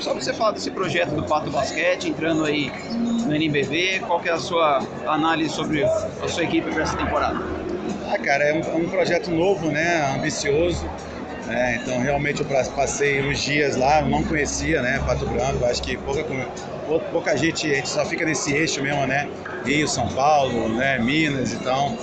Só você falar desse projeto do Pato Basquete, entrando aí no NBB, qual que é a sua análise sobre a sua equipe para essa temporada? Ah, cara, é um, é um projeto novo, né, ambicioso, né, então realmente eu passei uns dias lá, não conhecia, né, Pato Branco, acho que pouca, pouca gente, a gente só fica nesse eixo mesmo, né, Rio, São Paulo, né, Minas, então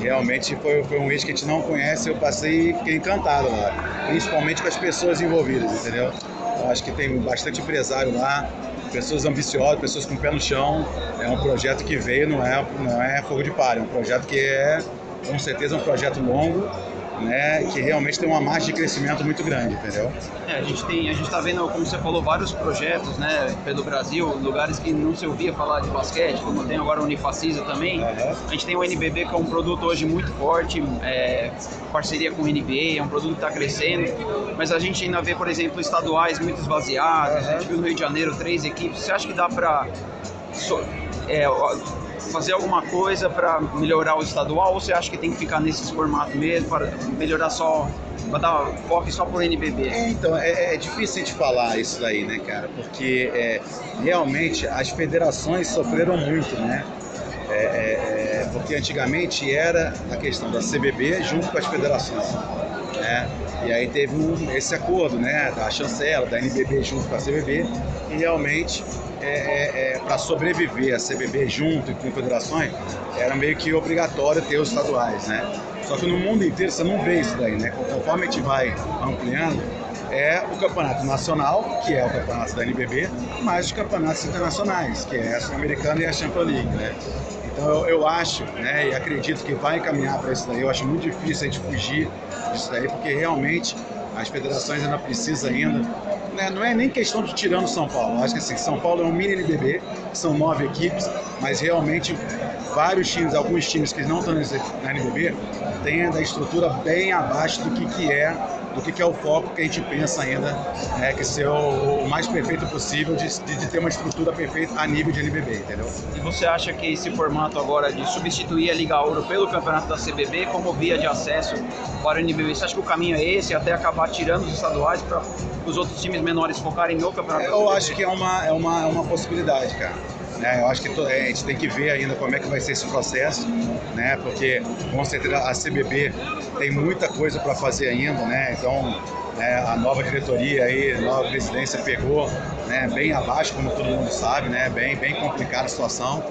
realmente foi, foi um eixo que a gente não conhece, eu passei e fiquei encantado lá, principalmente com as pessoas envolvidas, entendeu? Eu acho que tem bastante empresário lá, pessoas ambiciosas, pessoas com o pé no chão. É um projeto que veio, não é, não é fogo de palha, é um projeto que é, com certeza, um projeto longo, né, que realmente tem uma margem de crescimento muito grande, entendeu? É, a gente tem, a gente está vendo, como você falou, vários projetos, né, pelo Brasil, lugares que não se ouvia falar de basquete, como tem agora o Unifacisa também. Uhum. A gente tem o NBB que é um produto hoje muito forte, é, parceria com o NBA, é um produto que está crescendo, mas a gente ainda vê, por exemplo, estaduais muito esvaziados. Uhum. A gente viu no Rio de Janeiro três equipes. Você acha que dá para é, fazer alguma coisa para melhorar o estadual ou você acha que tem que ficar nesses formatos mesmo para melhorar só, para dar foco só pro NBB? É, então, é, é, difícil de falar isso daí, né, cara? Porque é, realmente as federações sofreram muito, né? É, é, é porque antigamente era a questão da CBB junto com as federações. Né? E aí teve um, esse acordo né, da chancela, da NBB junto com a CBB, e realmente é, é, é, para sobreviver a CBB junto com confederações, era meio que obrigatório ter os estaduais, né? Só que no mundo inteiro você não vê isso daí, né? Conforme a gente vai ampliando, é o campeonato nacional, que é o campeonato da NBB, mais os campeonatos internacionais, que é a Sul-Americana e a Champions League, né? Então eu, eu, acho, né, e acredito que vai encaminhar para isso daí. Eu acho muito difícil a gente fugir disso daí, porque realmente as federações ainda precisam ainda né, não é nem questão de tirando São Paulo. Acho que assim, São Paulo é um mini NBB, são nove equipes, mas realmente vários times, alguns times que não estão na NBB, têm a estrutura bem abaixo do que, que é do que, que é o foco que a gente pensa ainda, né, que ser o, o mais perfeito possível de, de, de, ter uma estrutura perfeita a nível de NBB, entendeu? E você acha que esse formato agora de substituir a Liga Ouro pelo campeonato da CBB como via de acesso para o NBB, você acha que o caminho é esse, até acabar tirando os estaduais para os outros times menores focarem no campeonato? É, eu acho que é uma, é uma, é uma possibilidade, cara. Né? Eu acho que a gente tem que ver ainda como é que vai ser esse processo, né? porque com certeza a CBB tem muita coisa para fazer ainda, né? então né, a nova diretoria aí, a nova presidência pegou né, bem abaixo, como todo mundo sabe, né, bem, bem complicada a situação.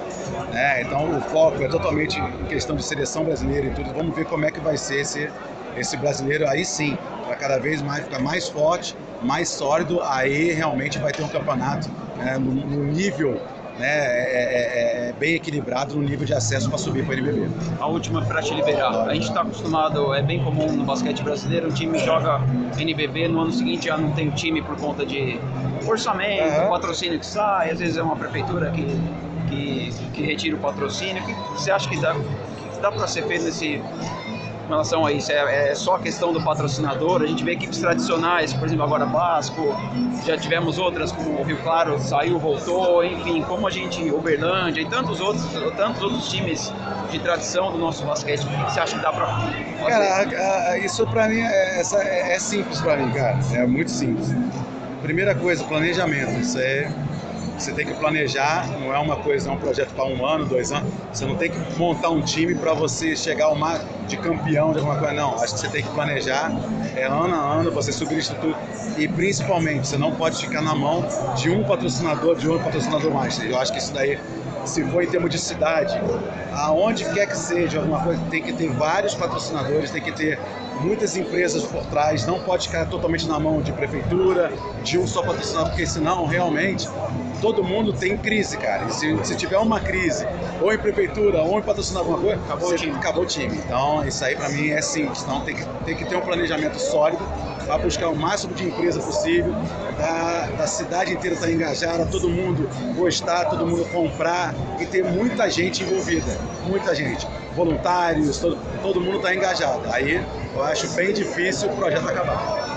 Né, então o foco é totalmente em questão de seleção brasileira e tudo. Vamos ver como é que vai ser esse, esse brasileiro aí sim, para cada vez mais ficar mais forte, mais sólido, aí realmente vai ter um campeonato né, no, no nível né, é, é, é, é, bem equilibrado no nível de acesso para subir para o NBB. A última para te liberar. A gente está acostumado, é bem comum no basquete brasileiro, um time joga NBB, no ano seguinte já não tem time por conta de orçamento, uhum. patrocínio que sai, às vezes é uma prefeitura que, que, que retira o patrocínio. O que você acha que dá, que dá para ser feito nesse com relação a isso? É, é, só a questão do patrocinador? A gente vê equipes tradicionais, por exemplo, agora Basco, já tivemos outras como o Rio Claro saiu, voltou, enfim, como a gente, Uberlândia e tantos outros, tantos outros times de tradição do nosso basquete. O que você acha que dá fazer? Cara, isso pra mim é, é, é simples pra mim, cara. É muito simples. Primeira coisa, planejamento. Isso é você tem que planejar, não é uma coisa, é um projeto para um ano, dois anos. Você não tem que montar um time para você chegar ao mar de campeão de alguma coisa, não. Acho que você tem que planejar, é ano a ano, você subir tudo. E principalmente, você não pode ficar na mão de um patrocinador, de outro patrocinador mais. Eu acho que isso daí, se for em termos de cidade, aonde quer que seja alguma coisa, tem que ter vários patrocinadores, tem que ter muitas empresas por trás, não pode ficar totalmente na mão de prefeitura, de um só patrocinador, porque senão realmente todo mundo tem crise, cara. E se, se tiver uma crise, ou em prefeitura, ou em patrocinar alguma coisa, acabou, o time. acabou o time. Então, isso aí para mim é simples. Então, tem que, tem que ter um planejamento sólido para buscar o máximo de empresa possível, da, da cidade inteira estar tá engajada, todo mundo gostar, todo mundo comprar e ter muita gente envolvida. Muita gente. Voluntários, todo, todo mundo está engajado. Aí eu acho bem difícil o projeto acabar.